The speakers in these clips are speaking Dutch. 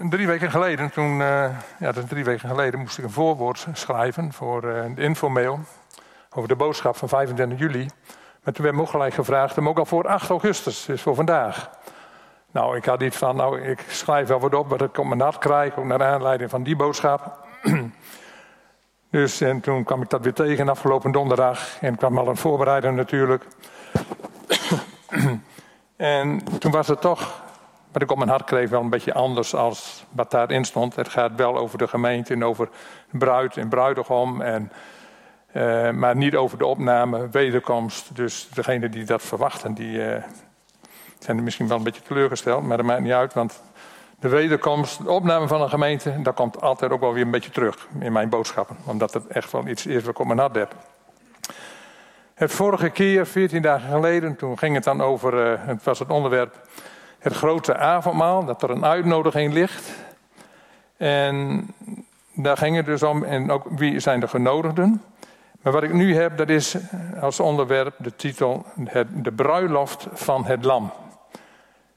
drie weken geleden, toen, uh, ja, dat drie weken geleden, moest ik een voorwoord schrijven voor de infomail over de boodschap van 25 juli. Maar toen werd me ook gelijk gevraagd, hem ook al voor 8 augustus, dus voor vandaag. Nou, ik had iets van, nou, ik schrijf wel wat op wat ik op mijn hart krijg, ook naar aanleiding van die boodschap. dus en toen kwam ik dat weer tegen afgelopen donderdag en kwam al een voorbereider natuurlijk. en toen was het toch wat ik op mijn hart kreeg wel een beetje anders als wat daarin stond. Het gaat wel over de gemeente en over bruid en bruidegom. En, uh, maar niet over de opname, wederkomst. Dus degenen die dat verwachten, die uh, zijn misschien wel een beetje teleurgesteld. Maar dat maakt niet uit, want de wederkomst, de opname van een gemeente... dat komt altijd ook wel weer een beetje terug in mijn boodschappen. Omdat het echt wel iets is wat ik op mijn hart heb. Het vorige keer, 14 dagen geleden, toen ging het dan over... Uh, het was het onderwerp het grote avondmaal, dat er een uitnodiging ligt. En daar ging het dus om, en ook wie zijn de genodigden. Maar wat ik nu heb, dat is als onderwerp de titel De bruiloft van het lam.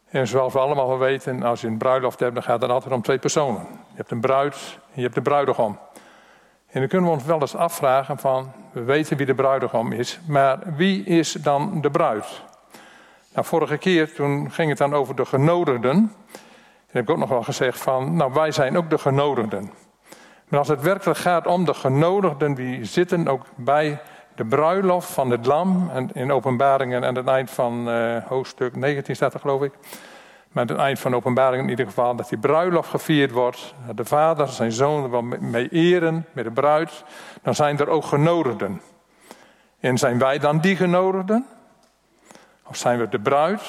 En zoals we allemaal wel weten, als je een bruiloft hebt, dan gaat het altijd om twee personen. Je hebt een bruid en je hebt de bruidegom. En dan kunnen we ons wel eens afvragen van, we weten wie de bruidegom is, maar wie is dan de bruid? Nou, vorige keer toen ging het dan over de genodigden. En heb ik ook nog wel gezegd van, nou wij zijn ook de genodigden. Maar als het werkelijk gaat om de genodigden, die zitten ook bij de bruiloft van het lam. En in openbaringen aan het eind van uh, hoofdstuk 19 staat er geloof ik. Maar aan het eind van openbaringen in ieder geval dat die bruiloft gevierd wordt. Dat de vader zijn zoon er wel mee eren met de bruid. Dan zijn er ook genodigden. En zijn wij dan die genodigden? Of zijn we de bruid?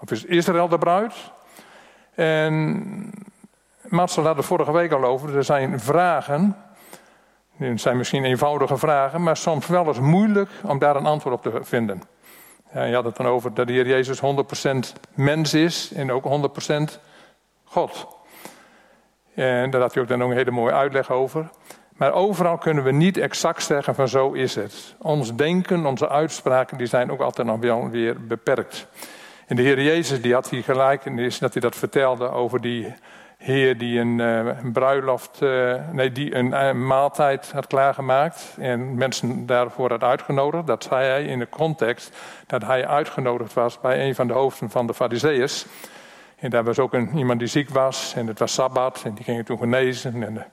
Of is Israël de bruid? En Marcel had er vorige week al over. Er zijn vragen. Het zijn misschien eenvoudige vragen, maar soms wel eens moeilijk om daar een antwoord op te vinden. Ja, je had het dan over dat de Heer Jezus 100% mens is en ook 100% God. En daar had hij ook dan ook een hele mooie uitleg over. Maar overal kunnen we niet exact zeggen van zo is het. Ons denken, onze uitspraken, die zijn ook altijd nog wel weer beperkt. En de Heer Jezus die had hier gelijkenis dat hij dat vertelde over die Heer die een, een bruiloft, uh, nee, die een, eh, maaltijd had klaargemaakt en mensen daarvoor had uitgenodigd. Dat zei hij in de context dat hij uitgenodigd was bij een van de hoofden van de Fariseeërs. En daar was ook een, iemand die ziek was en het was Sabbat en die gingen toen genezen. En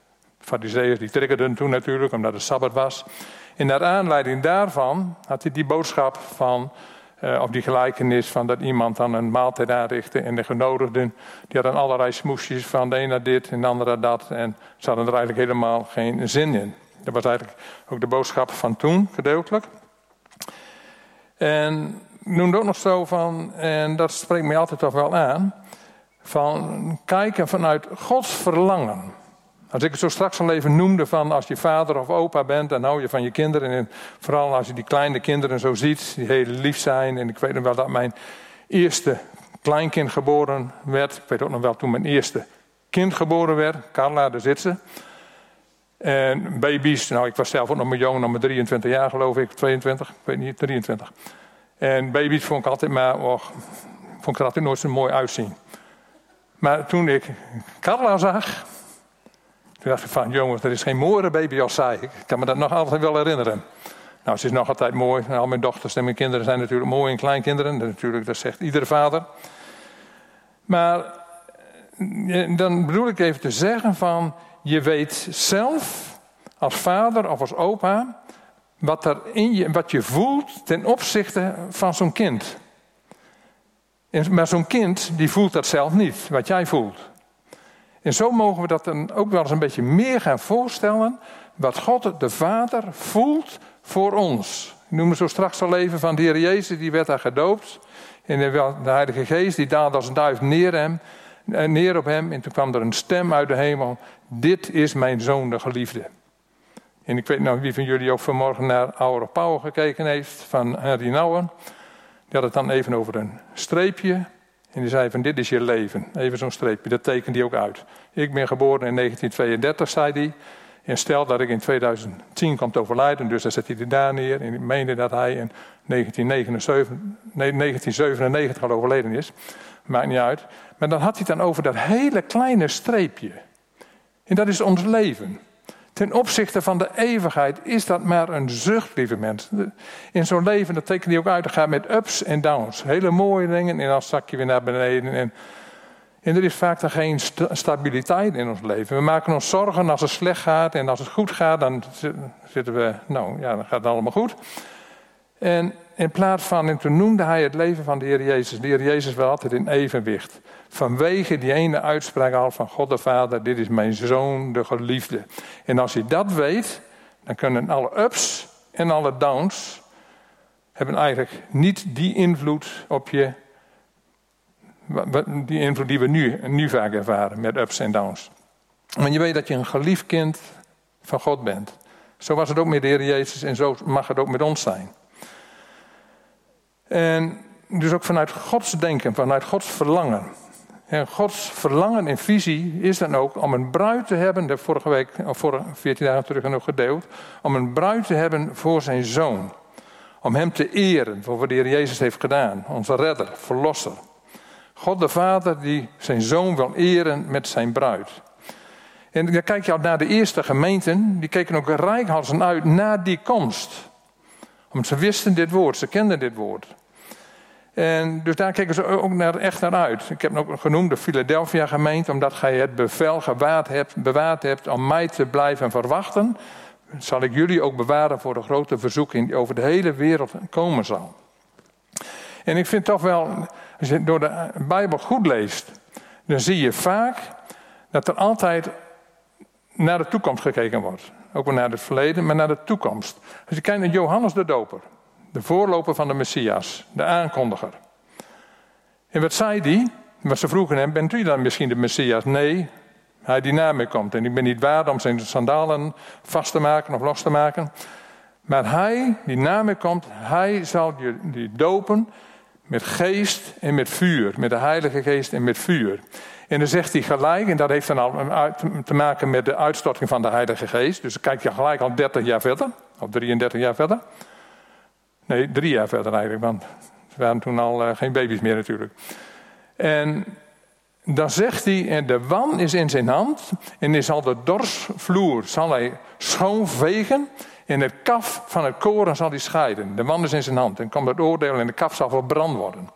Fariseeërs die triggerden toen natuurlijk, omdat het Sabbat was. En naar aanleiding daarvan had hij die boodschap van, uh, of die gelijkenis van dat iemand dan een maaltijd aanrichtte en de genodigden, die hadden allerlei smoesjes van de ene dit en de andere dat. En ze hadden er eigenlijk helemaal geen zin in. Dat was eigenlijk ook de boodschap van toen, gedeeltelijk. En noemde ook nog zo van, en dat spreekt mij altijd toch wel aan, van kijken vanuit Gods verlangen. Als ik het zo straks al even noemde van als je vader of opa bent, dan hou je van je kinderen. En vooral als je die kleine kinderen zo ziet, die heel lief zijn. En ik weet nog wel dat mijn eerste kleinkind geboren werd. Ik weet ook nog wel toen mijn eerste kind geboren werd. Carla, daar zit ze. En baby's, nou ik was zelf ook nog maar jong, nog maar 23 jaar geloof ik, 22, ik weet niet, 23. En baby's vond ik altijd maar, oh, vond ik er altijd nooit zo mooi uitzien. Maar toen ik Carla zag, toen dacht van, jongens, er is geen mooiere baby als zij. Ik kan me dat nog altijd wel herinneren. Nou, ze is nog altijd mooi. Al mijn dochters en mijn kinderen zijn natuurlijk mooi en kleinkinderen. Dat, natuurlijk, dat zegt iedere vader. Maar eh, dan bedoel ik even te zeggen van... je weet zelf als vader of als opa... wat, er in je, wat je voelt ten opzichte van zo'n kind. Maar zo'n kind die voelt dat zelf niet, wat jij voelt. En zo mogen we dat dan ook wel eens een beetje meer gaan voorstellen. Wat God de Vader voelt voor ons. Ik noem me zo straks al even van de Heer Jezus, die werd daar gedoopt. En de Heilige Geest, die daalde als een duif neer, eh, neer op hem. En toen kwam er een stem uit de hemel. Dit is mijn zoon, de geliefde. En ik weet nou wie van jullie ook vanmorgen naar Our Power gekeken heeft, van Henry Nouwen. Die had het dan even over een streepje en die zei van dit is je leven. Even zo'n streepje, dat tekent hij ook uit. Ik ben geboren in 1932, zei hij. En stel dat ik in 2010 kwam te overlijden, dus dan zet hij er daar neer. En ik meende dat hij in 1997, nee, 1997 al overleden is. maakt niet uit. Maar dan had hij het dan over dat hele kleine streepje. En dat is ons leven. Ten opzichte van de eeuwigheid is dat maar een zucht, lieve mensen. In zo'n leven, dat tekent hij ook uit, dat gaat met ups en downs. Hele mooie dingen en dan zak je weer naar beneden. En, en er is vaak dan geen stabiliteit in ons leven. We maken ons zorgen als het slecht gaat en als het goed gaat, dan zitten we, nou ja, dan gaat het allemaal goed. En in plaats van, en toen noemde hij het leven van de Heer Jezus. De Heer Jezus wel altijd in evenwicht. Vanwege die ene uitspraak al van God de Vader, dit is mijn zoon, de geliefde. En als je dat weet, dan kunnen alle ups en alle downs hebben eigenlijk niet die invloed op je, die invloed die we nu, nu vaak ervaren met ups en downs. Want je weet dat je een geliefd kind van God bent. Zo was het ook met de Heer Jezus en zo mag het ook met ons zijn. En dus ook vanuit Gods denken, vanuit Gods verlangen. En Gods verlangen en visie is dan ook om een bruid te hebben, de vorige week, of vorige 14 dagen terug nog gedeeld, om een bruid te hebben voor zijn zoon. Om hem te eren voor wat de Heer Jezus heeft gedaan, onze redder, verlosser. God de Vader die zijn zoon wil eren met zijn bruid. En dan kijk je al naar de eerste gemeenten, die keken ook rijkhalsen uit naar die komst. Want ze wisten dit woord, ze kenden dit woord. En dus daar keken ze ook naar, echt naar uit. Ik heb ook genoemd de Philadelphia gemeente, omdat gij het bevel gewaard hebt, bewaard hebt om mij te blijven verwachten, zal ik jullie ook bewaren voor de grote verzoeking die over de hele wereld komen zal. En ik vind toch wel, als je door de Bijbel goed leest, dan zie je vaak dat er altijd naar de toekomst gekeken wordt. Ook wel naar het verleden, maar naar de toekomst. Als je kijkt naar Johannes de Doper, de voorloper van de Messias, de aankondiger. En wat zei die? Ze vroegen hem, bent u dan misschien de Messias? Nee, hij die na mij komt. En ik ben niet waard om zijn sandalen vast te maken of los te maken. Maar hij die na mij komt, hij zal je dopen met geest en met vuur. Met de Heilige Geest en met vuur. En dan zegt hij gelijk, en dat heeft dan al te maken met de uitstorting van de Heilige Geest. Dus dan kijk je gelijk al 30 jaar verder, of 33 jaar verder. Nee, drie jaar verder eigenlijk, want ze waren toen al uh, geen baby's meer natuurlijk. En dan zegt hij, en de wan is in zijn hand, en hij zal de dorsvloer zal hij schoonvegen, en het kaf van het koren zal hij scheiden. De wan is in zijn hand, en komt het oordeel en de kaf zal verbrand worden.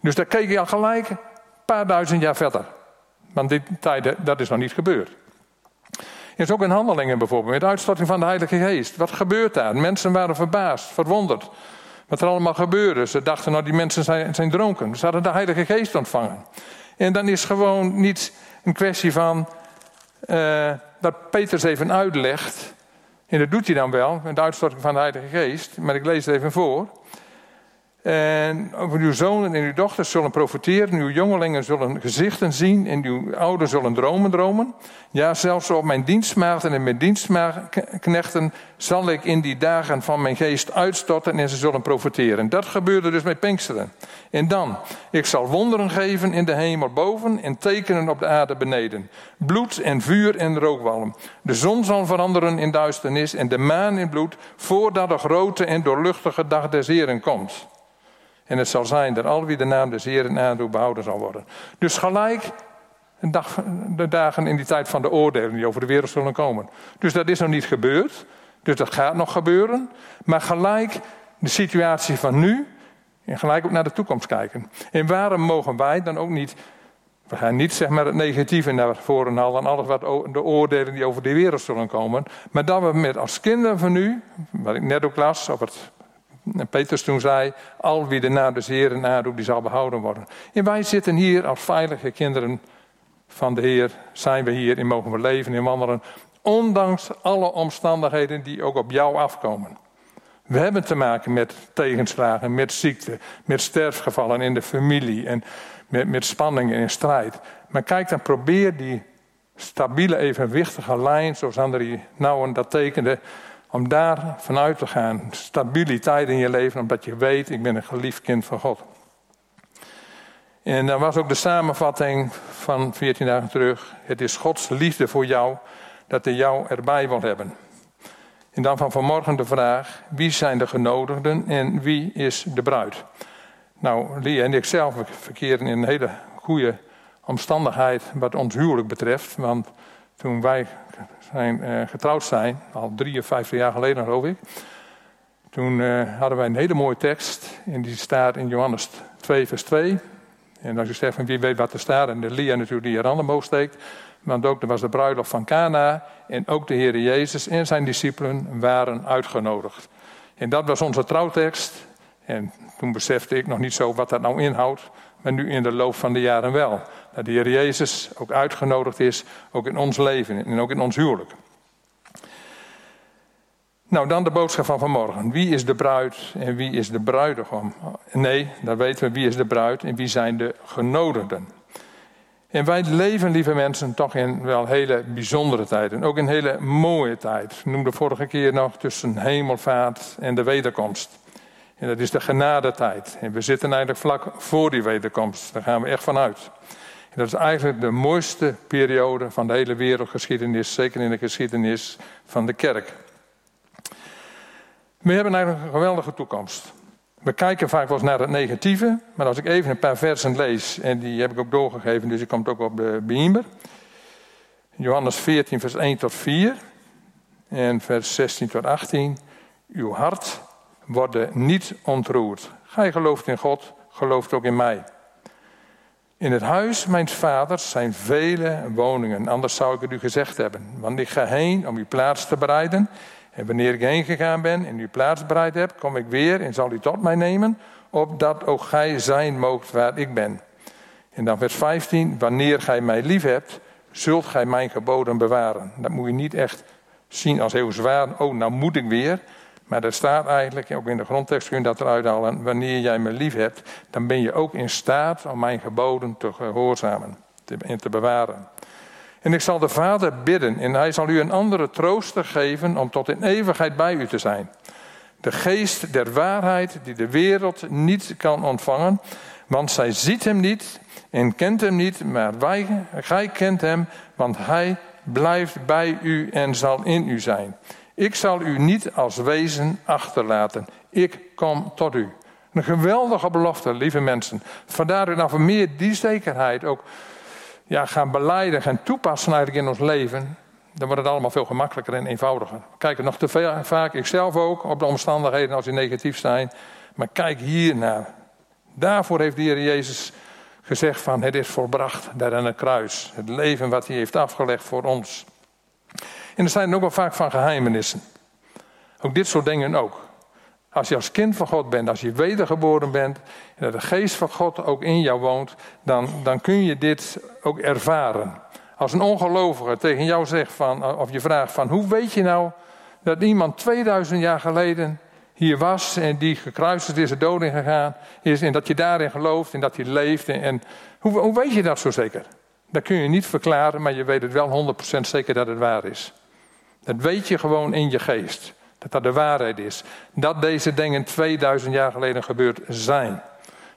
Dus daar keek hij al gelijk een paar duizend jaar verder. Want dit tijden, dat is nog niet gebeurd. Is ook in handelingen bijvoorbeeld, met uitstorting van de Heilige Geest. Wat gebeurt daar? Mensen waren verbaasd, verwonderd. Wat er allemaal gebeurde. Ze dachten, nou die mensen zijn, zijn dronken. Ze hadden de Heilige Geest ontvangen. En dan is gewoon niet een kwestie van uh, dat Peters even uitlegt. En dat doet hij dan wel, met uitstorting van de Heilige Geest. Maar ik lees het even voor. En over uw zonen en uw dochters zullen profiteren, uw jongelingen zullen gezichten zien en uw ouderen zullen dromen dromen. Ja, zelfs op mijn dienstmaagden en mijn dienstknechten zal ik in die dagen van mijn geest uitstorten en ze zullen profiteren. Dat gebeurde dus met Pinksteren. En dan, ik zal wonderen geven in de hemel boven en tekenen op de aarde beneden. Bloed en vuur en rookwalm. De zon zal veranderen in duisternis en de maan in bloed, voordat de grote en doorluchtige dag des Heren komt. En het zal zijn dat al wie de naam des Heeren aandoet behouden zal worden. Dus gelijk dag, de dagen in die tijd van de oordelen die over de wereld zullen komen. Dus dat is nog niet gebeurd. Dus dat gaat nog gebeuren. Maar gelijk de situatie van nu. En gelijk ook naar de toekomst kijken. En waarom mogen wij dan ook niet. We gaan niet zeg maar het negatieve naar voren halen. En alles wat de oordelen die over de wereld zullen komen. Maar dat we met als kinderen van nu. Wat ik net ook las. Of het en Petrus toen zei, al wie de naam des Heeren nadoet, die zal behouden worden. En wij zitten hier als veilige kinderen van de Heer, zijn we hier en mogen we leven en wandelen. Ondanks alle omstandigheden die ook op jou afkomen. We hebben te maken met tegenslagen, met ziekte, met sterfgevallen in de familie en met, met spanningen en strijd. Maar kijk dan, probeer die stabiele, evenwichtige lijn, zoals André Nouwen dat tekende, om daar vanuit te gaan. Stabiliteit in je leven, omdat je weet, ik ben een geliefd kind van God. En dan was ook de samenvatting van 14 dagen terug. Het is Gods liefde voor jou dat hij jou erbij wil hebben. En dan van vanmorgen de vraag: wie zijn de genodigden en wie is de bruid? Nou, Lee en ik zelf verkeren in een hele goede omstandigheid wat ons huwelijk betreft. Want toen wij zijn, uh, getrouwd zijn, al 53 jaar geleden geloof ik. Toen uh, hadden wij een hele mooie tekst. En die staat in Johannes 2 vers 2. En als je zegt van wie weet wat er staat. En de Lia natuurlijk die je handen omhoog steekt. Want ook er was de bruiloft van Cana. En ook de Heer Jezus en zijn discipelen waren uitgenodigd. En dat was onze trouwtekst. En toen besefte ik nog niet zo wat dat nou inhoudt. Maar nu in de loop van de jaren wel. Dat de Heer Jezus ook uitgenodigd is. Ook in ons leven en ook in ons huwelijk. Nou, dan de boodschap van vanmorgen. Wie is de bruid en wie is de bruidegom? Nee, dan weten we wie is de bruid en wie zijn de genodigden. En wij leven, lieve mensen, toch in wel hele bijzondere tijden. Ook in hele mooie tijd. Ik noemde vorige keer nog tussen hemelvaart en de wederkomst. En dat is de genadetijd. En we zitten eigenlijk vlak voor die wederkomst. Daar gaan we echt vanuit. Dat is eigenlijk de mooiste periode van de hele wereldgeschiedenis. Zeker in de geschiedenis van de kerk. We hebben eigenlijk een geweldige toekomst. We kijken vaak wel eens naar het negatieve, maar als ik even een paar versen lees, en die heb ik ook doorgegeven, dus die komt ook op de beamer. Johannes 14, vers 1 tot 4 en vers 16 tot 18. Uw hart wordt niet ontroerd. Gij gelooft in God, gelooft ook in mij. In het huis mijn vaders zijn vele woningen, anders zou ik het u gezegd hebben. Want ik ga heen om uw plaats te bereiden. En wanneer ik heen gegaan ben en uw plaats bereid heb, kom ik weer en zal u tot mij nemen, opdat ook gij zijn moogt waar ik ben. En dan vers 15, wanneer gij mij lief hebt, zult gij mijn geboden bewaren. Dat moet je niet echt zien als heel zwaar, oh nou moet ik weer. Maar er staat eigenlijk, ook in de grondtekst kun je dat eruit halen, wanneer jij me lief hebt, dan ben je ook in staat om mijn geboden te gehoorzamen en te bewaren. En ik zal de Vader bidden en hij zal u een andere trooster geven om tot in eeuwigheid bij u te zijn. De geest der waarheid die de wereld niet kan ontvangen, want zij ziet hem niet en kent hem niet, maar wij, gij kent hem, want hij blijft bij u en zal in u zijn. Ik zal u niet als wezen achterlaten. Ik kom tot u. Een geweldige belofte, lieve mensen. Vandaar dat we meer die zekerheid ook ja, gaan beleiden, gaan toepassen eigenlijk in ons leven, dan wordt het allemaal veel gemakkelijker en eenvoudiger. We kijken nog te veel, vaak, ikzelf ook, op de omstandigheden als die negatief zijn. Maar kijk hier naar. Daarvoor heeft de Heer Jezus gezegd van het is volbracht daar aan het kruis. Het leven wat hij heeft afgelegd voor ons. En er zijn ook wel vaak van geheimenissen. Ook dit soort dingen ook. Als je als kind van God bent, als je wedergeboren bent, en dat de geest van God ook in jou woont, dan, dan kun je dit ook ervaren. Als een ongelovige tegen jou zegt van, of je vraagt van, hoe weet je nou dat iemand 2000 jaar geleden hier was en die gekruisigd is, de dood in gegaan is, en dat je daarin gelooft en dat hij leeft. En, en hoe, hoe weet je dat zo zeker? Dat kun je niet verklaren, maar je weet het wel 100% zeker dat het waar is. Dat weet je gewoon in je geest. Dat dat de waarheid is. Dat deze dingen 2000 jaar geleden gebeurd zijn.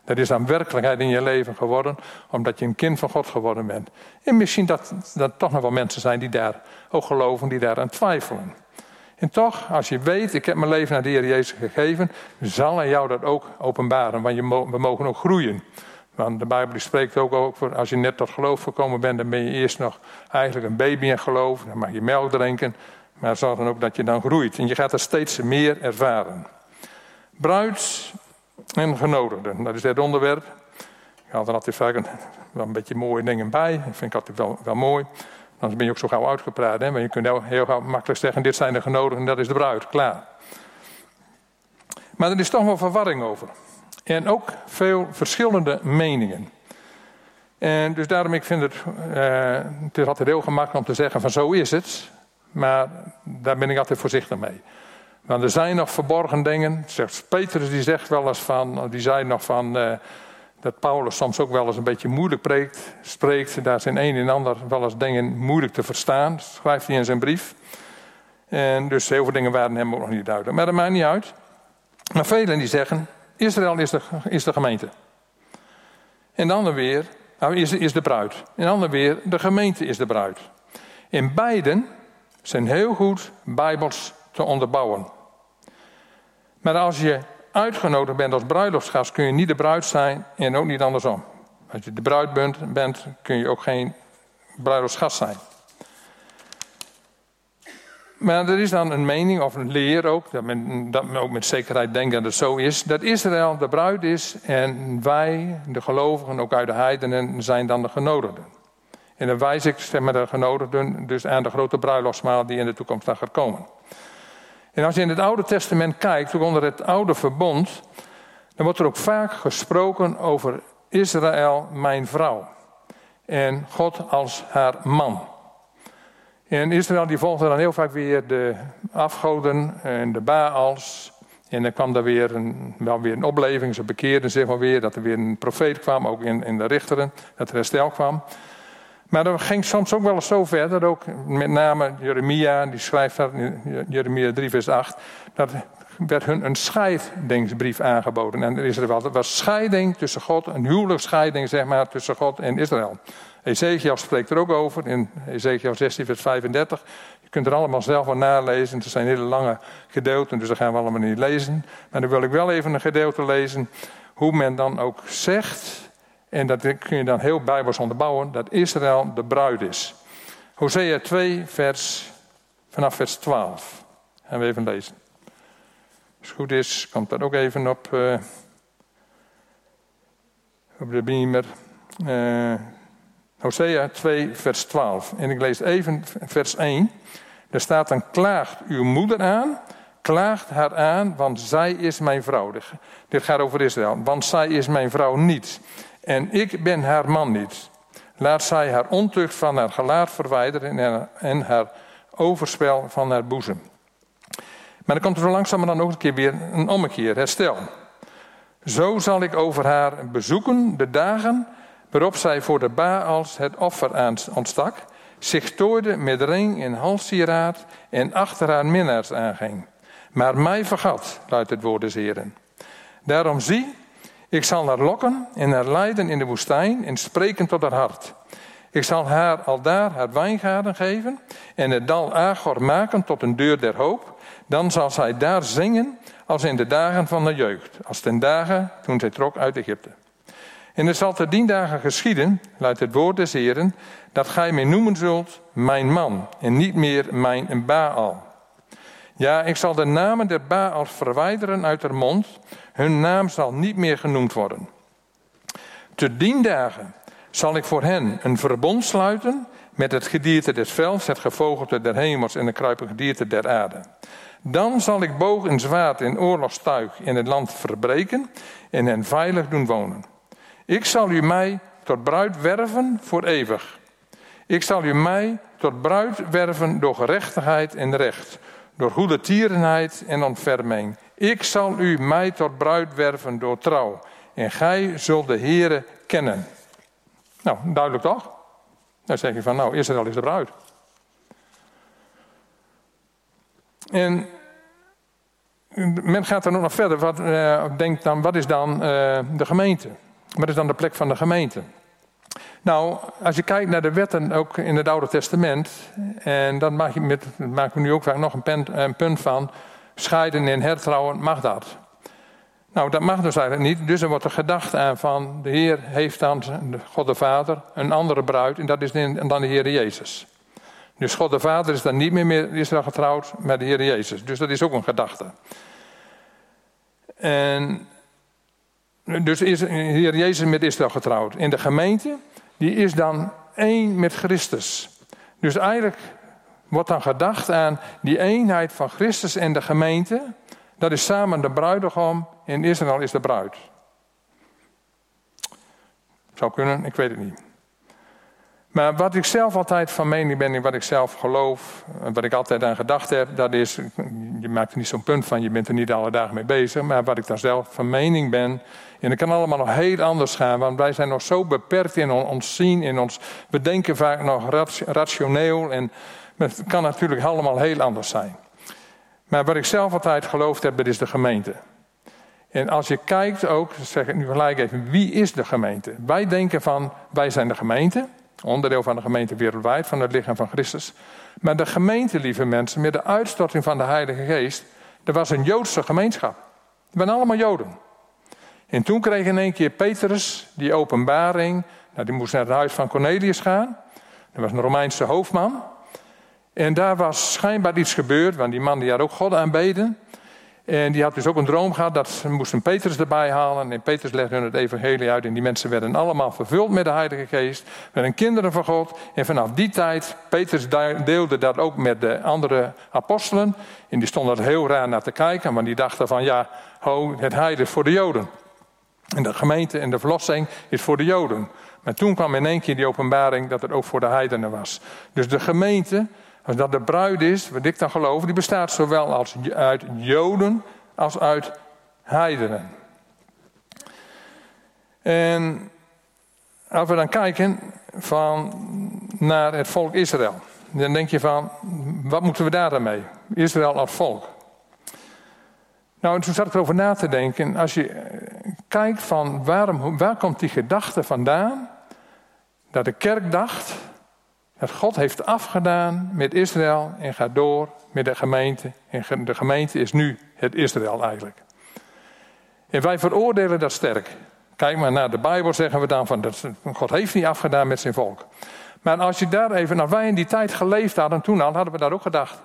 Dat is dan werkelijkheid in je leven geworden, omdat je een kind van God geworden bent. En misschien dat er toch nog wel mensen zijn die daar ook geloven, die daar aan twijfelen. En toch, als je weet, ik heb mijn leven naar de Heer Jezus gegeven, zal hij jou dat ook openbaren. Want je, we mogen ook groeien. Want de Bijbel spreekt ook over, als je net tot geloof gekomen bent, dan ben je eerst nog eigenlijk een baby in geloof. Dan mag je melk drinken. Maar zorg dan ook dat je dan groeit. En je gaat er steeds meer ervaren. Bruid en genodigden, dat is het onderwerp. Ik haal er altijd vaak een, wel een beetje mooie dingen bij. Dat vind ik altijd wel, wel mooi. Anders ben je ook zo gauw uitgepraat. Hè? Maar je kunt heel, gauw makkelijk zeggen, dit zijn de genodigden, dat is de bruid. Klaar. Maar er is toch wel verwarring over. En ook veel verschillende meningen. En dus daarom, ik vind het, uh, het is altijd heel gemakkelijk om te zeggen van zo is het. Maar daar ben ik altijd voorzichtig mee. Want er zijn nog verborgen dingen. Zegt Petrus die zegt wel eens van, die zei nog van uh, dat Paulus soms ook wel eens een beetje moeilijk preekt, spreekt. Daar zijn een en ander wel eens dingen moeilijk te verstaan. Schrijft hij in zijn brief. En dus heel veel dingen waren hem ook nog niet duidelijk. Maar dat maakt niet uit. Maar velen die zeggen, Israël is de, is de gemeente. En dan weer, nou, is, is de bruid. En dan weer, de gemeente is de bruid. In beiden zijn heel goed bijbels te onderbouwen. Maar als je uitgenodigd bent als bruiloftsgast, kun je niet de bruid zijn en ook niet andersom. Als je de bruid bent, kun je ook geen bruiloftsgast zijn. Maar er is dan een mening of een leer ook, dat men, dat men ook met zekerheid denkt dat het zo is, dat Israël de bruid is en wij, de gelovigen, ook uit de heidenen, zijn dan de genodigden. En dan wijs ik zeg maar, de genodigden dus aan de grote bruiloftsmaal die in de toekomst dan gaat komen. En als je in het Oude Testament kijkt, ook onder het Oude Verbond, dan wordt er ook vaak gesproken over Israël, mijn vrouw. En God als haar man. En Israël die volgde dan heel vaak weer de afgoden en de Baals. En dan kwam er weer een, wel weer een opleving, ze bekeerden zich wel weer, dat er weer een profeet kwam, ook in, in de richteren, dat er herstel kwam. Maar dat ging soms ook wel eens zo ver, dat ook met name Jeremia, die schrijft dat in Jeremia 3 vers 8, dat werd hun een scheidingsbrief aangeboden. En er is er wel, was scheiding tussen God, een huwelijksscheiding zeg maar, tussen God en Israël. Ezekiel spreekt er ook over in Ezekiel 16, vers 35. Je kunt er allemaal zelf van nalezen. Het zijn hele lange gedeelten, dus dat gaan we allemaal niet lezen. Maar dan wil ik wel even een gedeelte lezen. Hoe men dan ook zegt, en dat kun je dan heel bijbels onderbouwen, dat Israël de bruid is. Hosea 2, vers, vanaf vers 12. Gaan we even lezen. Als het goed is, komt dat ook even op, uh, op de beamer. Uh, Hosea 2, vers 12. En ik lees even vers 1. Er staat dan: Klaagt uw moeder aan, klaagt haar aan, want zij is mijn vrouw. Dit gaat over Israël. Want zij is mijn vrouw niet. En ik ben haar man niet. Laat zij haar ontucht van haar gelaat verwijderen en haar overspel van haar boezem. Maar dan komt er zo langzaam dan ook een keer weer een ommekeer, herstel. Zo zal ik over haar bezoeken de dagen waarop zij voor de Baals het offer ontstak, zich tooide met ring en halssieraad en achter haar minnaars aanging. Maar mij vergat, luidt het woord des Heren. Daarom zie, ik zal haar lokken en haar leiden in de woestijn en spreken tot haar hart. Ik zal haar aldaar haar wijngaarden geven en het dal Agor maken tot een deur der hoop. Dan zal zij daar zingen als in de dagen van de jeugd, als ten dagen toen zij trok uit Egypte. En er zal te dien dagen geschieden, luidt het woord des Heren, dat gij mij noemen zult mijn man en niet meer mijn Baal. Ja, ik zal de namen der Baals verwijderen uit haar mond, hun naam zal niet meer genoemd worden. Te dien dagen zal ik voor hen een verbond sluiten met het gedierte des velds, het gevogelte der hemels en de kruipende gedierte der aarde. Dan zal ik boog en zwaard en oorlogstuig in het land verbreken en hen veilig doen wonen. Ik zal u mij tot bruid werven voor eeuwig. Ik zal u mij tot bruid werven door gerechtigheid en recht, door goede tierenheid en ontferming. Ik zal u mij tot bruid werven door trouw, en gij zult de Heere kennen. Nou, duidelijk toch? Dan zeg je van, nou, Israël is de bruid. En men gaat er nog verder. Wat, uh, denkt dan, wat is dan uh, de gemeente? Wat is dan de plek van de gemeente? Nou, als je kijkt naar de wetten ook in het Oude Testament, en dan maak je met, maken we nu ook vaak nog een, punt van, scheiden en hertrouwen, mag dat? Nou, dat mag dus eigenlijk niet. Dus er wordt er gedacht aan van, de Heer heeft dan, God de Vader, een andere bruid, en dat is dan de Heer Jezus. Dus God de Vader is dan niet meer met Israël getrouwd, met de Heer Jezus. Dus dat is ook een gedachte. En dus is de Heer Jezus met Israël getrouwd. En de gemeente, die is dan één met Christus. Dus eigenlijk wordt dan gedacht aan die eenheid van Christus en de gemeente. Dat is samen de bruidegom en Israël is de bruid. Zou kunnen, ik weet het niet. Maar wat ik zelf altijd van mening ben en wat ik zelf geloof, wat ik altijd aan gedacht heb, dat is, je maakt er niet zo'n punt van, je bent er niet alle dagen mee bezig, maar wat ik dan zelf van mening ben, en dat kan allemaal nog heel anders gaan, want wij zijn nog zo beperkt in ons zien, in ons, we denken vaak nog rationeel en het kan natuurlijk allemaal heel anders zijn. Maar wat ik zelf altijd geloofd heb, dat is de gemeente. En als je kijkt ook, zeg ik nu gelijk even, wie is de gemeente? Wij denken van, wij zijn de gemeente, onderdeel van de gemeente wereldwijd, van het lichaam van Christus. Maar de gemeente, lieve mensen, met de uitstorting van de Heilige Geest, er was een Joodse gemeenschap. We zijn allemaal Joden. En toen kreeg in één keer Petrus die openbaring. Nou, die moest naar het huis van Cornelius gaan. Dat was een Romeinse hoofdman. En daar was schijnbaar iets gebeurd, want die man die had ook God aanbeden. En die had dus ook een droom gehad dat ze moesten Petrus erbij halen. En Petrus legde hun het evangelie uit. En die mensen werden allemaal vervuld met de Heilige Geest. Werden kinderen van God. En vanaf die tijd, Petrus deelde dat ook met de andere apostelen. En die stonden er heel raar naar te kijken. Want die dachten van ja, ho, het heide is voor de Joden. En de gemeente en de verlossing is voor de Joden. Maar toen kwam in één keer die openbaring dat het ook voor de heidenen was. Dus de gemeente als dat de bruid is, wat ik dan geloof, die bestaat zowel als uit Joden als uit heidenen. En als we dan kijken van naar het volk Israël, dan denk je van, wat moeten we daar dan mee? Israël als volk. Nou, toen zat ik erover na te denken. Als je kijkt van waarom, waar komt die gedachte vandaan? Dat de kerk dacht dat God heeft afgedaan met Israël en gaat door met de gemeente. En de gemeente is nu het Israël eigenlijk. En wij veroordelen dat sterk. Kijk maar naar de Bijbel, zeggen we dan van dat God heeft niet afgedaan met zijn volk. Maar als je daar even, nou wij in die tijd geleefd hadden, toen al, hadden we dat ook gedacht.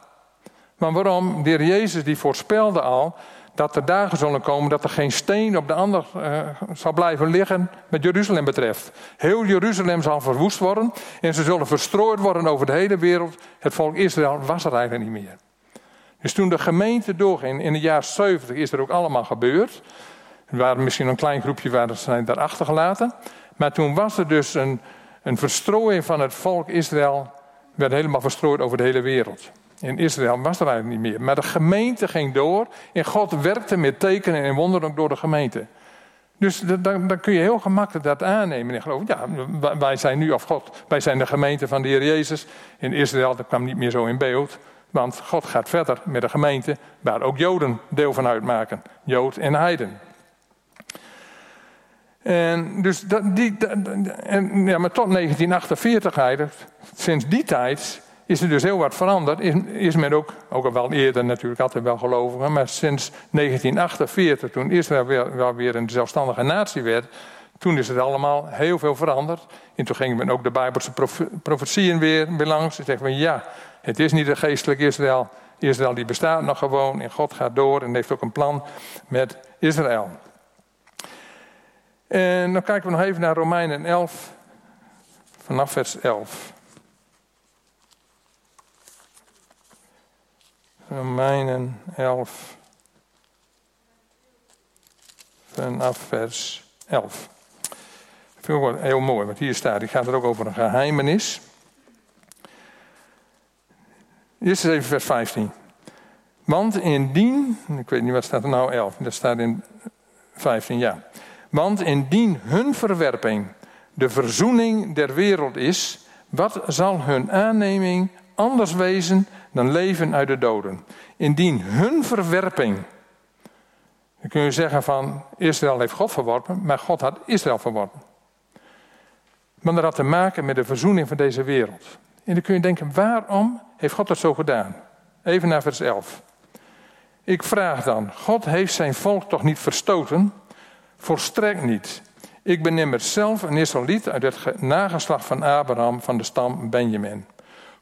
Maar waarom? De Jezus die voorspelde al dat er dagen zullen komen dat er geen steen op de ander uh, zal blijven liggen met Jeruzalem betreft. Heel Jeruzalem zal verwoest worden en ze zullen verstrooid worden over de hele wereld. Het volk Israël was er eigenlijk niet meer. Dus toen de gemeente doorging, in de jaren 70 is er ook allemaal gebeurd. Er waren misschien een klein groepje waar zijn daar achtergelaten. Maar toen was er dus een, een verstrooiing van het volk Israël, werd helemaal verstrooid over de hele wereld. In Israël was er eigenlijk niet meer. Maar de gemeente ging door en God werkte met tekenen en wonderen door de gemeente. Dus dan, dan, kun je heel gemakkelijk dat aannemen en geloven. Ja, wij zijn nu of God. Wij zijn de gemeente van de Heer Jezus. In Israël dat kwam niet meer zo in beeld. Want God gaat verder met de gemeente waar ook Joden deel van uitmaken. Jood en Heiden. En dus die, en, ja, maar tot 1948 eigenlijk, sinds die tijd is er dus heel wat veranderd. Is, is men ook, ook al wel eerder natuurlijk, altijd wel gelovigen, maar sinds 1948, toen Israël wel weer een zelfstandige natie werd, toen is het allemaal heel veel veranderd. En toen ging men ook de Bijbelse profetieën weer, weer langs. En zeggen van ja, het is niet een geestelijk Israël. Israël die bestaat nog gewoon en God gaat door en heeft ook een plan met Israël. En dan kijken we nog even naar Romeinen 11, vanaf vers 11. Romeinen 11. Vanaf vers 11. Dat vind ik wel heel mooi, want hier staat, ik gaat er ook over een geheimenis. Eerst even vers 15. Want indien, ik weet niet wat staat er nou 11, dat staat in 15, ja. Want indien hun verwerping de verzoening der wereld is, wat zal hun aanneming anders wezen dan leven uit de doden. Indien hun verwerping, dan kun je zeggen van Israël heeft God verworpen, maar God had Israël verworpen. Maar dat had te maken met de verzoening van deze wereld. En dan kun je denken, waarom heeft God dat zo gedaan? Even naar vers 11. Ik vraag dan, God heeft zijn volk toch niet verstoten? Volstrekt niet. Ik ben immers zelf een Israëliet uit het nageslacht van Abraham van de stam Benjamin.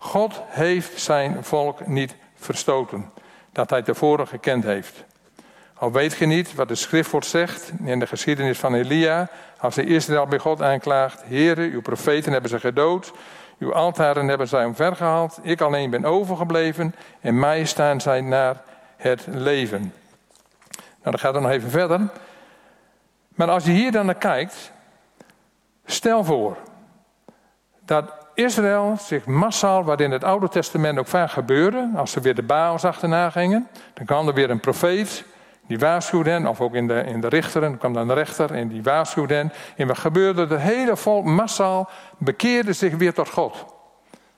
God heeft zijn volk niet verstoten, dat hij tevoren gekend heeft. Al weet je niet wat de schriftwoord zegt in de geschiedenis van Elia, als hij Israël bij God aanklaagt: Heren, uw profeten hebben ze gedood, uw altaren hebben zij omvergehaald, ik alleen ben overgebleven en mij staan zij naar het leven. Nou, dan gaat het nog even verder. Maar als je hier dan naar kijkt, stel voor dat Israël zich massaal, wat in het Oude Testament ook vaak gebeurde, als ze weer de Baals achterna gingen, dan kwam er weer een profeet, die waarschuwde hen, of ook in de, in de richteren, kwam dan de rechter en die waarschuwde hen. En wat gebeurde? Het hele volk massaal bekeerde zich weer tot God.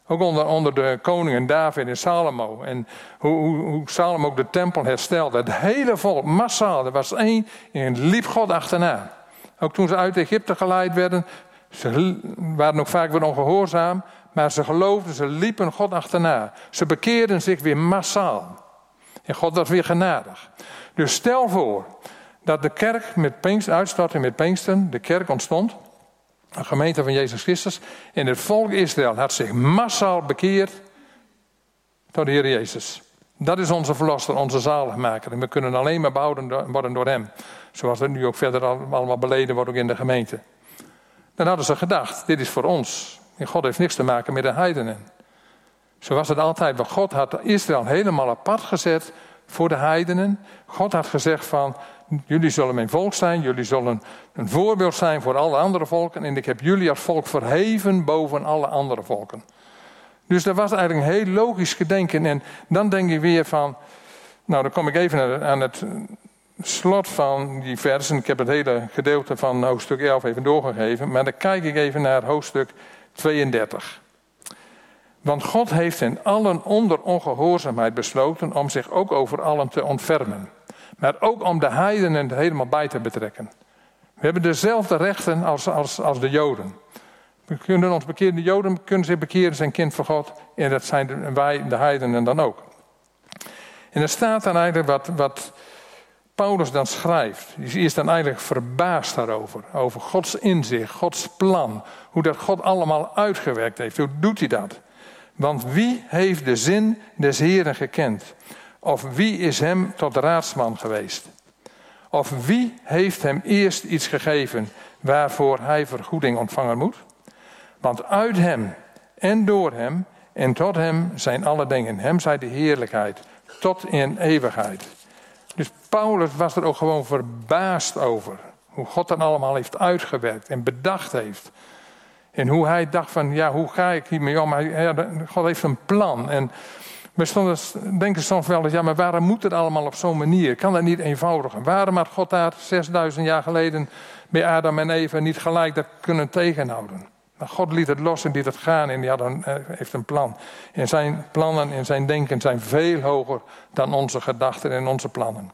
Ook onder, onder de koningen David en Salomo. En hoe, hoe, hoe Salomo ook de tempel herstelde. Het hele volk, massaal, er was één en liep God achterna. Ook toen ze uit Egypte geleid werden, ze waren ook vaak weer ongehoorzaam, maar ze geloofden, ze liepen God achterna. Ze bekeerden zich weer massaal. En God was weer genadig. Dus stel voor dat de kerk met Pinkster, uitstorting met Pinksten, de kerk ontstond. Een gemeente van Jezus Christus. En het volk Israël had zich massaal bekeerd tot de Heer Jezus. Dat is onze verlosser, onze zaligmaker. En we kunnen alleen maar behouden worden door hem. Zoals het nu ook verder allemaal beleden wordt ook in de gemeente. Dan hadden ze gedacht, dit is voor ons. En God heeft niks te maken met de heidenen. Zo was het altijd. Want God had Israël helemaal apart gezet voor de heidenen. God had gezegd van, jullie zullen mijn volk zijn. Jullie zullen een voorbeeld zijn voor alle andere volken. En ik heb jullie als volk verheven boven alle andere volken. Dus dat was eigenlijk een heel logisch gedenken. En dan denk je weer van, nou dan kom ik even aan het slot van die versen. Ik heb het hele gedeelte van hoofdstuk 11 even doorgegeven. Maar dan kijk ik even naar hoofdstuk 32. Want God heeft in allen onder ongehoorzaamheid besloten om zich ook over allen te ontfermen. Maar ook om de heidenen er helemaal bij te betrekken. We hebben dezelfde rechten als, als, als de Joden. We kunnen ons bekeren, de Joden kunnen zich bekeren, zijn kind van God. En dat zijn wij, de heidenen, dan ook. En er staat dan eigenlijk wat, wat Paulus dan schrijft. Is dan eigenlijk verbaasd daarover. Over Gods inzicht, Gods plan. Hoe dat God allemaal uitgewerkt heeft. Hoe doet hij dat? Want wie heeft de zin des Heren gekend? Of wie is hem tot raadsman geweest? Of wie heeft hem eerst iets gegeven waarvoor hij vergoeding ontvangen moet? Want uit hem en door hem en tot hem zijn alle dingen. Hem zij de heerlijkheid tot in eeuwigheid. Dus Paulus was er ook gewoon verbaasd over. Hoe God dat allemaal heeft uitgewerkt en bedacht heeft. En hoe hij dacht van, ja, hoe ga ik hiermee om? Ja, God heeft een plan. En we stonden, denken soms wel eens, ja, maar waarom moet het allemaal op zo'n manier? Kan dat niet eenvoudiger? Waarom had God daar 6000 jaar geleden bij Adam en Eva niet gelijk dat kunnen tegenhouden? God liet het los en liet het gaan en die eh, heeft een plan. En zijn plannen en zijn denken zijn veel hoger dan onze gedachten en onze plannen.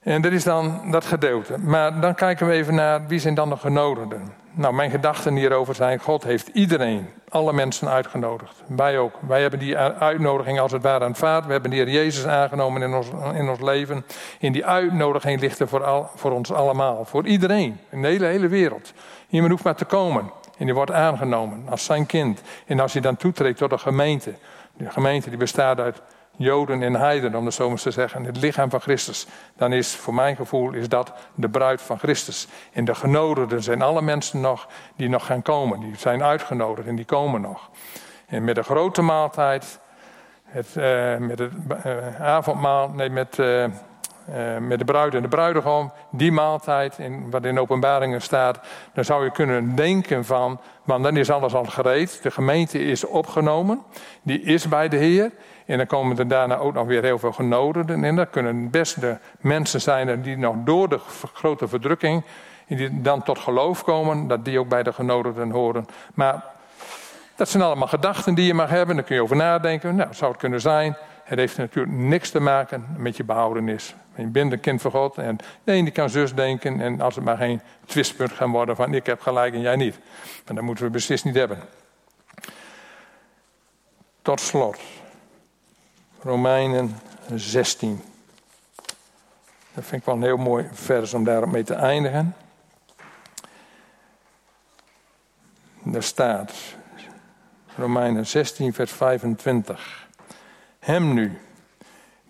En dat is dan dat gedeelte. Maar dan kijken we even naar wie zijn dan de genodigden. Nou, mijn gedachten hierover zijn: God heeft iedereen, alle mensen uitgenodigd. Wij ook. Wij hebben die uitnodiging als het ware aanvaard. We hebben de Heer Jezus aangenomen in ons, in ons leven. In die uitnodiging ligt er voor, al, voor ons allemaal. Voor iedereen. In de hele, hele wereld. Iemand hoeft maar te komen. En die wordt aangenomen als zijn kind. En als hij dan toetreedt tot de gemeente. De gemeente die bestaat uit Joden en Heiden, om het zo maar te zeggen, het lichaam van Christus, dan is voor mijn gevoel is dat de bruid van Christus. En de genodigden zijn alle mensen nog die nog gaan komen. Die zijn uitgenodigd en die komen nog. En met de grote maaltijd, het, uh, met het uh, avondmaal, nee, met, uh, met de bruid en de bruidegom, die maaltijd, in, wat in openbaringen staat, dan zou je kunnen denken van, want dan is alles al gereed. De gemeente is opgenomen, die is bij de Heer. En dan komen er daarna ook nog weer heel veel genodigden in. Dat kunnen best de mensen zijn die nog door de grote verdrukking, die dan tot geloof komen, dat die ook bij de genodigden horen. Maar dat zijn allemaal gedachten die je mag hebben. Daar kun je over nadenken. Nou, zou het kunnen zijn. Het heeft natuurlijk niks te maken met je behoudenis. Je bent een kind van God. En de ene kan zus denken. En als het maar geen twistpunt gaan worden van ik heb gelijk en jij niet. Maar dat moeten we beslist niet hebben. Tot slot. Romeinen 16. Dat vind ik wel een heel mooi vers om daarop mee te eindigen. Daar staat, Romeinen 16, vers 25. Hem nu,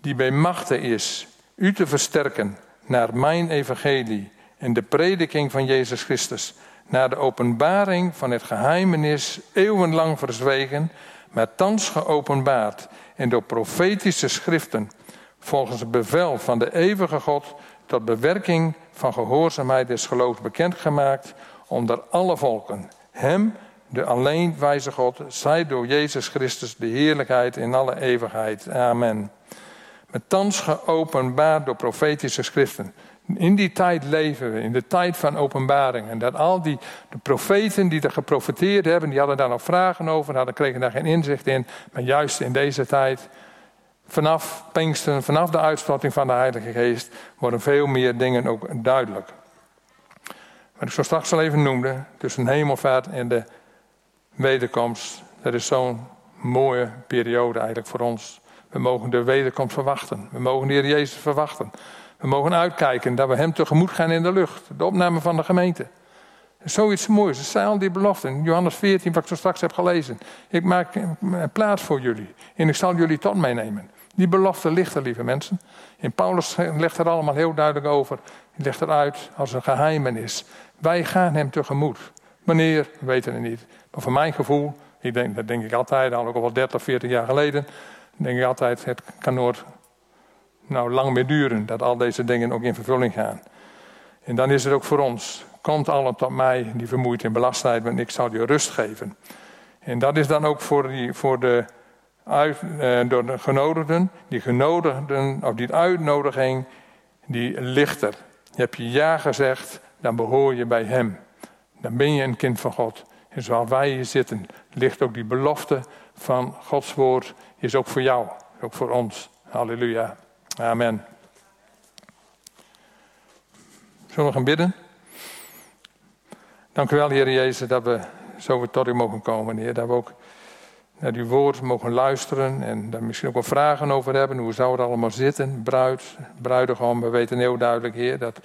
die bij machten is u te versterken naar mijn evangelie en de prediking van Jezus Christus, naar de openbaring van het geheimenis eeuwenlang verzwegen, maar thans geopenbaard en door profetische schriften, volgens het bevel van de eeuwige God, tot bewerking van gehoorzaamheid des geloofs bekendgemaakt onder alle volken. Hem, de alleen wijze God, zij door Jezus Christus de heerlijkheid in alle eeuwigheid. Amen. Met thans geopenbaard door profetische schriften. In die tijd leven we, in de tijd van openbaring. En dat al die de profeten die er geprofeteerd hebben, die hadden daar nog vragen over, hadden, kregen daar geen inzicht in. Maar juist in deze tijd, vanaf Pinksten, vanaf de uitstorting van de Heilige Geest, worden veel meer dingen ook duidelijk. Wat ik zo straks al even noemde, tussen hemelvaart en de wederkomst, dat is zo'n mooie periode eigenlijk voor ons. We mogen de wederkomst verwachten. We mogen de Heer Jezus verwachten. We mogen uitkijken dat we hem tegemoet gaan in de lucht. De opname van de gemeente. Zoiets moois. Het zijn al die beloften. Johannes 14, wat ik zo straks heb gelezen. Ik maak plaats voor jullie. En ik zal jullie tot meenemen. Die belofte ligt er, lieve mensen. En Paulus legt er allemaal heel duidelijk over. Hij legt eruit als een geheimenis. Wij gaan hem tegemoet. Wanneer, we weten het niet. Maar voor mijn gevoel, ik denk, dat denk ik altijd, al ook al 30, 40 jaar geleden, denk ik altijd, het kan nooit nou, lang meer duren dat al deze dingen ook in vervulling gaan. En dan is het ook voor ons, komt allen tot mij die vermoeid en belast zijn, want ik zal je rust geven. En dat is dan ook voor, die, voor de, eh, door de genodigden, die genodigden, of die uitnodiging, die lichter. Heb je ja gezegd, dan behoor je bij hem. Dan ben je een kind van God. En zoals wij hier zitten, ligt ook die belofte van Gods woord, is ook voor jou, ook voor ons. Halleluja. Amen. Zullen we gaan bidden? Dank u wel, Heer Jezus, dat we zo tot u mogen komen, Heer. Dat we ook naar uw woord mogen luisteren en daar misschien ook wel vragen over hebben. Hoe zou het allemaal zitten? Bruid, bruidegom, we weten heel duidelijk, Heer, dat,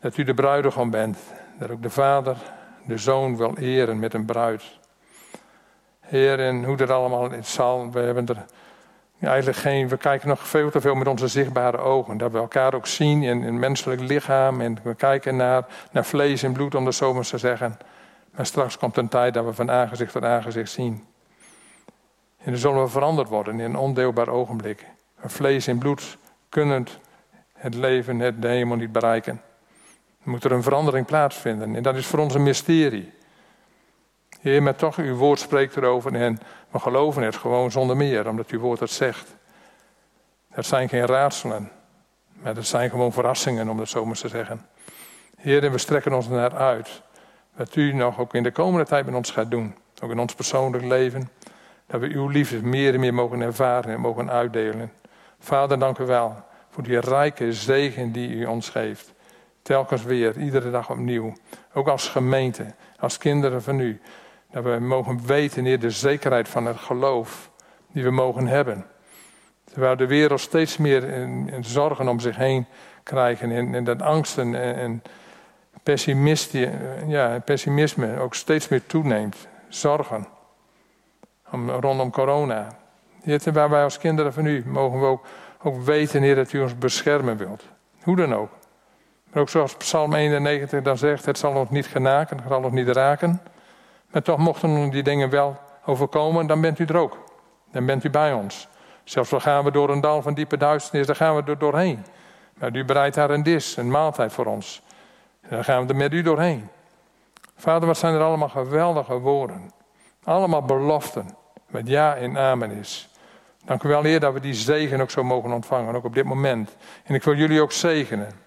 dat u de bruidegom bent. Dat ook de vader de zoon wil eren met een bruid. Heer, en hoe dat allemaal zal, we hebben er eigenlijk geen, we kijken nog veel te veel met onze zichtbare ogen. Dat we elkaar ook zien in een menselijk lichaam. En we kijken naar, naar vlees en bloed, om dat zo maar te zeggen. Maar straks komt een tijd dat we van aangezicht tot aangezicht zien. En dan zullen we veranderd worden in een ondeelbaar ogenblik. Vlees en bloed kunnen het leven, het de hemel niet bereiken. Dan moet er een verandering plaatsvinden. En dat is voor ons een mysterie. Heer, maar toch, uw woord spreekt erover en we geloven het gewoon zonder meer, omdat uw woord het zegt. Dat zijn geen raadselen, maar dat zijn gewoon verrassingen, om het zo maar te zeggen. Heer, en we strekken ons naar uit. Wat u nog ook in de komende tijd met ons gaat doen. Ook in ons persoonlijk leven. Dat we uw liefde meer en meer mogen ervaren en mogen uitdelen. Vader, dank u wel voor die rijke zegen die u ons geeft. Telkens weer, iedere dag opnieuw. Ook als gemeente, als kinderen van u. Dat we mogen weten, Heer, de zekerheid van het geloof die we mogen hebben. Terwijl de wereld steeds meer in, in zorgen om zich heen krijgen. En, en dat angsten en, en ja, pessimisme ook steeds meer toeneemt. Zorgen om, rondom corona. Heer, terwijl wij als kinderen van u mogen we ook, ook weten, Heer, dat u ons beschermen wilt. Hoe dan ook. Maar ook zoals Psalm 91 dan zegt, het zal ons niet genaken, het zal ons niet raken. Maar toch mochten die dingen wel overkomen, dan bent u er ook. Dan bent u bij ons. Zelfs al gaan we door een dal van diepe duisternis, dan gaan we er doorheen. Maar u bereidt daar een dis, een maaltijd voor ons. En dan gaan we er met u doorheen. Vader, wat zijn er allemaal geweldige woorden. Allemaal beloften. Met ja en amen is. Dank u wel, Heer, dat we die zegen ook zo mogen ontvangen, ook op dit moment. En ik wil jullie ook zegenen.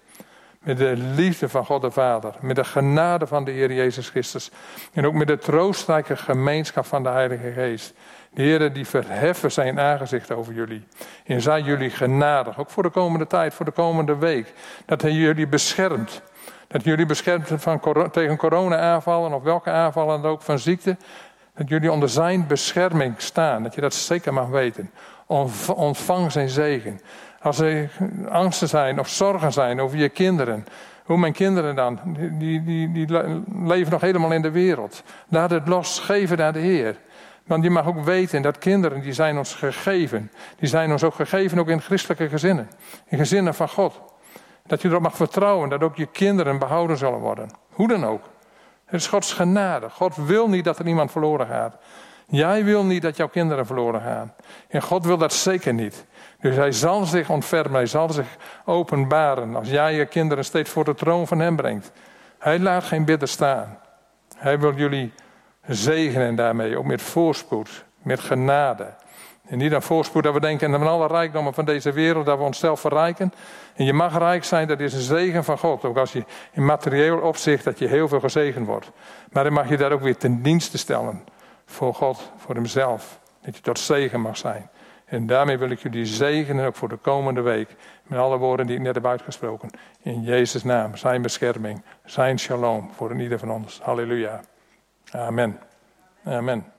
Met de liefde van God de Vader. Met de genade van de Heer Jezus Christus. En ook met de troostrijke gemeenschap van de Heilige Geest. De Heer die verheffen zijn aangezicht over jullie. En zij jullie genadig. Ook voor de komende tijd, voor de komende week. Dat hij jullie beschermt. Dat jullie beschermt van, tegen corona-aanvallen of welke aanvallen dan ook van ziekte. Dat jullie onder zijn bescherming staan. Dat je dat zeker mag weten. Ontvang zijn zegen. Als er angsten zijn of zorgen zijn over je kinderen. Hoe mijn kinderen dan, die, die, die leven nog helemaal in de wereld. Laat het los, geven aan de Heer. Want je mag ook weten dat kinderen, die zijn ons gegeven. Die zijn ons ook gegeven, ook in christelijke gezinnen. In gezinnen van God. Dat je erop mag vertrouwen dat ook je kinderen behouden zullen worden. Hoe dan ook. Het is Gods genade. God wil niet dat er iemand verloren gaat. Jij wil niet dat jouw kinderen verloren gaan. En God wil dat zeker niet. Dus hij zal zich ontfermen, hij zal zich openbaren als jij je kinderen steeds voor de troon van hem brengt. Hij laat geen bidden staan. Hij wil jullie zegenen daarmee, ook met voorspoed, met genade. En niet aan voorspoed dat we denken aan alle rijkdommen van deze wereld, dat we onszelf verrijken. En je mag rijk zijn, dat is een zegen van God. Ook als je in materieel opzicht dat je heel veel gezegend wordt. Maar dan mag je daar ook weer ten dienste stellen. Voor God, voor hemzelf. Dat je tot zegen mag zijn. En daarmee wil ik jullie zegenen ook voor de komende week. Met alle woorden die ik net heb uitgesproken. In Jezus' naam. Zijn bescherming. Zijn shalom voor ieder van ons. Halleluja. Amen. Amen.